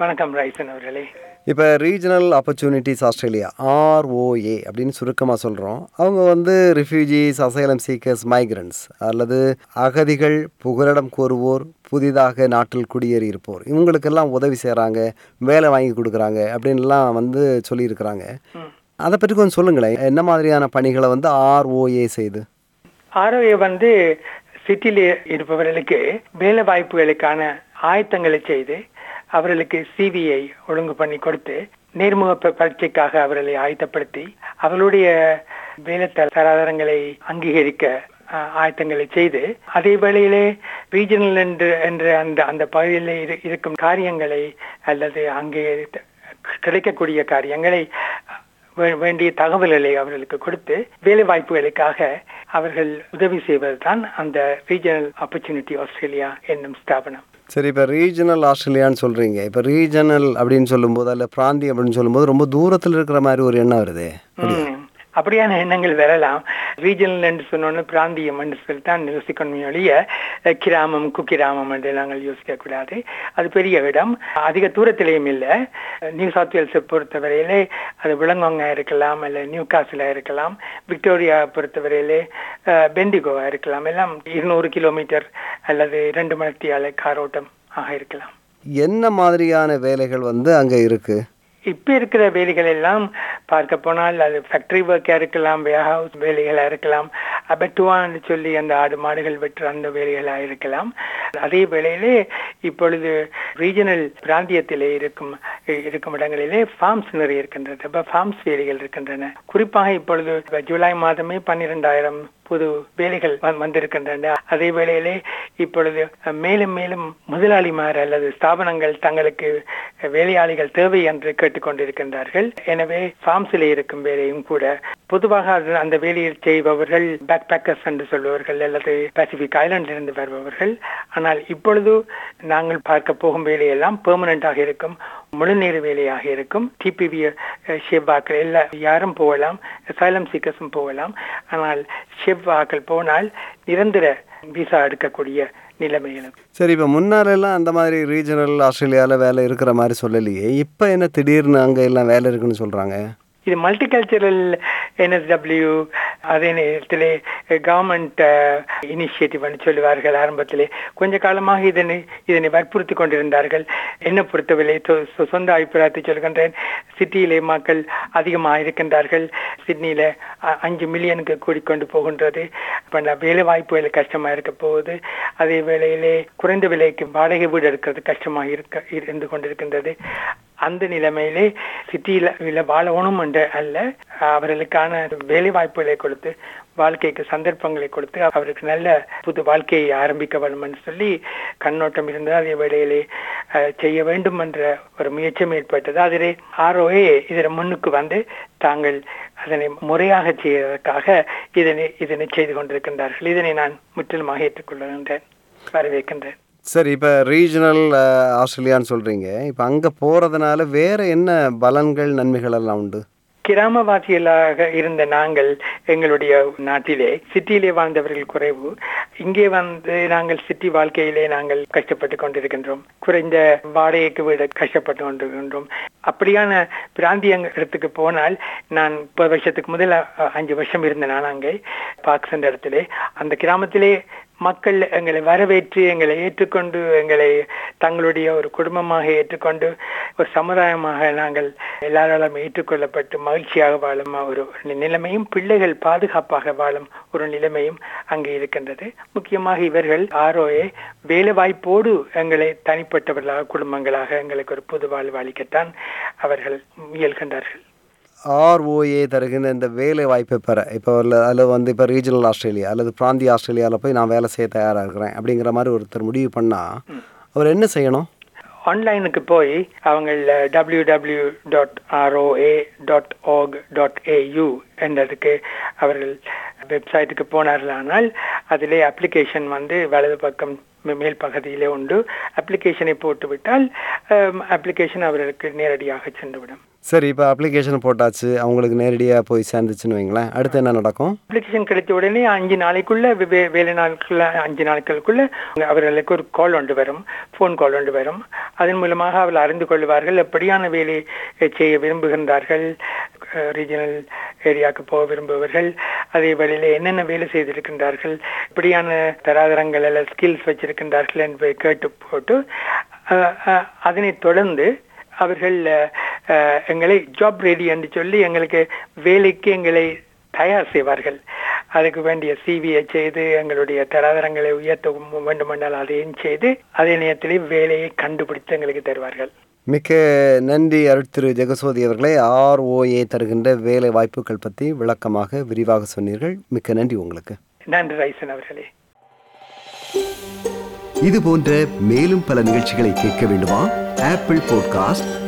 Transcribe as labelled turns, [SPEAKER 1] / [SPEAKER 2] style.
[SPEAKER 1] வணக்கம் ரைசன் அவர்களே.
[SPEAKER 2] இப்போ ரீஜனல் ஆப்பர்ச்சுனிட்டிஸ் ஆஸ்திரேலியா ஆர்ஓஏ அப்படின்னு சுருக்கமாக சொல்கிறோம் அவங்க வந்து ரிஃப்யூஜிஸ் அசைலம் சீக்கர்ஸ் மைக்ரன்ஸ் அல்லது அகதிகள் புகலிடம் கோருவோர் புதிதாக நாட்டில் குடியேறியிருப்போர். இவங்களுக்கெல்லாம் உதவி செய்கிறாங்க வேலை வாங்கி கொடுக்குறாங்க அப்படின்லாம் வந்து சொல்லியிருக்கிறாங்க. அதை பற்றி கொஞ்சம் சொல்லுங்களேன். என்ன மாதிரியான பணிகளை வந்து ஆர்ஓஏ செய்யுது
[SPEAKER 1] ஆரோக்கிய வந்து சிட்டியில் இருப்பவர்களுக்கு வேலை வாய்ப்புகளுக்கான ஆயத்தங்களை செய்து அவர்களுக்கு சிவியை ஒழுங்கு பண்ணி கொடுத்து நேர்முக பரீட்சைக்காக அவர்களை ஆயத்தப்படுத்தி அவர்களுடைய வேலை தராதரங்களை அங்கீகரிக்க ஆயத்தங்களை செய்து அதே வேளையிலே ரீஜனல் என்று என்ற அந்த அந்த பகுதியில் இருக்கும் காரியங்களை அல்லது அங்கே கிடைக்கக்கூடிய காரியங்களை வே- வேண்டிய தகவல்களை அவர்களுக்கு கொடுத்து வேலை வாய்ப்புகளுக்காக அவர்கள் உதவி செய்வதுதான் அந்த ரீஜனல் ஆப்பர்ச்சுனிட்டி ஆஸ்திரேலியா என்னும் ஸ்தாபனம்.
[SPEAKER 2] சரி இப்போ ரீஜனல் ஆஸ்திரேலியான்னு சொல்கிறீங்க இப்போ ரீஜனல் அப்படின்னு சொல்லும்போது அல்ல பிராந்தி அப்படின்னு சொல்லும்போது ரொம்ப தூரத்தில் இருக்கிற மாதிரி ஒரு எண்ணம் வருது.
[SPEAKER 1] அப்படியான எண்ணங்கள் வரலாம். ரீஜனல் என்று சொன்னோன்னு பிராந்தியம் என்று சொல்லித்தான் யோசிக்கணும் ஒழிய கிராமம் குக்கிராமம் என்று நாங்கள் யோசிக்க கூடாது அது பெரிய இடம். அதிக தூரத்திலேயும் இல்லை. நியூ சவுத் வேல்ஸை பொறுத்தவரையிலே அது விலங்கோங்க இருக்கலாம் அல்ல நியூ காசிலாக இருக்கலாம் விக்டோரியா பொறுத்தவரையிலே பெண்டிகோவா இருக்கலாம். எல்லாம் இருநூறு கிலோமீட்டர் அல்லது இரண்டு மணி காரோட்டம் ஆக இருக்கலாம்.
[SPEAKER 2] என்ன மாதிரியான வேலைகள் வந்து அங்கே இருக்குது
[SPEAKER 1] இப்ப இருக்கிற வேலைகள் எல்லாம் பார்க்க போனால் அது ஃபேக்டரி ஒர்க்காக இருக்கலாம் ஹவுஸ் வேலைகளா இருக்கலாம். அபட்டுவான்னு சொல்லி அந்த ஆடு மாடுகள் வெற்ற அந்த வேலைகளா இருக்கலாம். அதே வேளையிலே இப்பொழுது ரீஜனல் பிராந்தியத்திலே இருக்கும் இருக்கும் இடங்களிலே ஃபார்ம்ஸ் நிறைய இருக்கின்றது. அப்ப ஃபார்ம்ஸ் வேலைகள் இருக்கின்றன. குறிப்பாக இப்பொழுது ஜூலை மாதமே பன்னிரெண்டாயிரம் புது வேலைகள் வந்திருக்கின்றன. அதே வேளையிலே இப்பொழுது மேலும் மேலும் முதலாளிமார் அல்லது ஸ்தாபனங்கள் தங்களுக்கு வேலையாளிகள் தேவை என்று கேட்டுக்கொண்டிருக்கின்றார்கள். எனவே ஃபார்ம்ஸில் இருக்கும் வேலையும் கூட பொதுவாக அந்த வேலையை செய்பவர்கள் பேக் பேக்கர்ஸ் என்று சொல்பவர்கள் அல்லது பசிபிக் ஐலாண்டிலிருந்து வருபவர்கள். ஆனால் இப்பொழுது நாங்கள் பார்க்க போகும் வேலையெல்லாம் பெர்மனண்டாக இருக்கும். முழுநேர வேலையாக இருக்கும். டிபிவி ஷெவ்வாக்கள் எல்லா யாரும் போகலாம். சைலம் சீக்கர்ஸும் போகலாம். ஆனால் ஷெவ்வாக்கள் போனால் நிரந்தர விசா எடுக்கக்கூடிய நிலைமையில்
[SPEAKER 2] சரி இப்போ முன்னாலெல்லாம் அந்த மாதிரி ரீஜனல் ஆஸ்திரேலியாவில் வேலை இருக்கிற மாதிரி சொல்லலையே. இப்போ என்ன திடீர்னு அங்கே எல்லாம் வேலை இருக்குன்னு சொல்கிறாங்க
[SPEAKER 1] இது மல்டிகல்ச்சரல் என்எஸ்டபிள்யூ அதே நேரத்தில் கவர்மெண்ட் இனிஷியேட்டிவ் சொல்லுவார்கள் ஆரம்பத்திலே. கொஞ்ச காலமாக இதனை இதனை வற்புறுத்தி கொண்டிருந்தார்கள். என்ன பொறுத்தவரை சொ- சொந்த அபிப்பிராயத்தை சொல்கின்றேன். சிட்டியிலே மக்கள் அதிகமாக இருக்கின்றார்கள். சிட்னியில அஞ்சு மில்லியனுக்கு கூடிக்கொண்டு போகின்றது. அப்ப வேலை வாய்ப்புகள் கஷ்டமா இருக்க போகுது. அதே வேளையிலே குறைந்த விலைக்கு வாடகை வீடு எடுக்கிறது கஷ்டமாக இருக்க இருந்து கொண்டிருக்கின்றது. அந்த நிலைமையிலே சிட்டியில இல்ல வாழணும் என்ற அல்ல அவர்களுக்கான வேலை வாய்ப்புகளை கொடுத்து வாழ்க்கைக்கு சந்தர்ப்பங்களை கொடுத்து அவருக்கு நல்ல புது வாழ்க்கையை ஆரம்பிக்க வேண்டும் என்று சொல்லி கண்ணோட்டம் இருந்தது அதே வேளையிலே அஹ், செய்ய வேண்டும் என்ற ஒரு முயற்சியும் ஏற்பட்டது. அதிலே ஆர்ஓஏ இதன் முன்னுக்கு வந்து தாங்கள் அதனை முறையாக செய்வதற்காக இதனை இதனை செய்து கொண்டிருக்கின்றார்கள். இதனை நான் முற்றிலுமாக ஏற்றுக்கொள்கின்றேன் வரவேற்கின்றேன்.
[SPEAKER 2] சரி இப்போ ரீஜனல் ஆஸ்திரேலியான்னு சொல்கிறீங்க இப்போ அங்கே போகிறதுனால வேறு என்ன பலன்கள் நன்மைகள் எல்லாம் உண்டு?
[SPEAKER 1] கிராமவாசிகளாக இருந்த நாங்கள் எங்களுடைய நாட்டிலே சிட்டியிலே வாழ்ந்தவர்கள் குறைவு. இங்கே வந்து நாங்கள் சிட்டி வாழ்க்கையிலே நாங்கள் கஷ்டப்பட்டு கொண்டிருக்கின்றோம். குறைந்த வாடகைக்கு விட கஷ்டப்பட்டு கொண்டிருக்கின்றோம். அப்படியான பிராந்திய இடத்துக்கு போனால் நான் முப்பது வருஷத்துக்கு முதல்ல அஞ்சு வருஷம் இருந்தேன் நான் அங்கே பாக்ஸ் என்ற இடத்திலே அந்த கிராமத்திலே மக்கள் எங்களை வரவேற்று எங்களை ஏற்றுக்கொண்டு எங்களை தங்களுடைய ஒரு குடும்பமாக ஏற்றுக்கொண்டு ஒரு சமுதாயமாக நாங்கள் எல்லாராலும் ஏற்றுக்கொள்ளப்பட்டு மகிழ்ச்சியாக வாழும் ஒரு நிலைமையும் பிள்ளைகள் பாதுகாப்பாக வாழும் ஒரு நிலைமையும் அங்கே இருக்கின்றது. முக்கியமாக இவர்கள் ஆரோயே வேலை வாய்ப்போடு எங்களை தனிப்பட்டவர்களாக குடும்பங்களாக எங்களுக்கு ஒரு புது வாழ்வு அளிக்கத்தான் அவர்கள் முயல்கின்றார்கள்.
[SPEAKER 2] ஆர்ஓஏ தருகின்ற இந்த வேலை வாய்ப்பை பெற. இப்போ அதில் வந்து இப்போ ரீஜனல் ஆஸ்திரேலியா அல்லது பிராந்திய ஆஸ்திரேலியாவில் போய் நான் வேலை செய்ய தயாராக இருக்கிறேன் அப்படிங்கிற மாதிரி ஒருத்தர் முடிவு பண்ணால் அவர் என்ன செய்யணும்?
[SPEAKER 1] ஆன்லைனுக்கு போய் அவங்க W W dot R O A dot org dot A U என்றதுக்கு அவர்கள் வெப்சைட்டுக்கு போனார்களானால் அதிலே அப்ளிகேஷன் வந்து வலது பக்கம் மேல் பகுதியிலே உண்டு. அப்ளிகேஷனை போட்டுவிட்டால் அப்ளிகேஷன் அவர்களுக்கு நேரடியாக சென்றுவிடும்.
[SPEAKER 2] சரி இப்போ அப்ளிகேஷன் போட்டாச்சு. அவங்களுக்கு நேரடியாக போய் சேர்ந்துச்சுன்னு வைங்களேன். அடுத்து என்ன நடக்கும்?
[SPEAKER 1] அப்ளிகேஷன் கிடைத்த உடனே அஞ்சு நாளைக்குள்ள வே- வேலை நாட்கள் அஞ்சு நாட்களுக்குள்ள அவர்களுக்கு ஒரு கால் ஒன்று வரும். ஃபோன் கால் ஒன்று வரும். அதன் மூலமாக அவர்கள் அறிந்து கொள்வார்கள் எப்படியான வேலை செய்ய விரும்புகின்றார்கள். ரீஜனல் ஏரியாவுக்கு போக விரும்புபவர்கள். அதே வழியில் என்னென்ன வேலை செய்திருக்கின்றார்கள். இப்படியான தராதரங்கள் அல்ல ஸ்கில்ஸ் வச்சிருக்கின்றார்கள் என்பதை கேட்டு போட்டு அதனை தொடர்ந்து அவர்கள் எங்களை ஜாப் ரெடி என்று சொல்லி எங்களுக்கு வேலைக்கு எங்களை தயார் செய்வார்கள். அதுக்கு வேண்டிய சிவியை செய்து எங்களுடைய தராதரங்களை உயர்த்த வேண்டுமென்றால் அதையும் செய்து அதே நேரத்திலே வேலையை கண்டுபிடித்து எங்களுக்கு தருவார்கள்.
[SPEAKER 2] மிக்க நன்றி அருட்திரு ஜெகசோதி அவர்களே. ஆர்ஓஏ தருகின்ற வேலை வாய்ப்புகள் பற்றி விளக்கமாக விரிவாக சொன்னீர்கள். மிக்க நன்றி உங்களுக்கு.
[SPEAKER 1] நன்றி ரைசன் அவர்களே.
[SPEAKER 3] இது போன்ற மேலும் பல நிகழ்ச்சிகளை கேட்க வேண்டுமா? Apple podcast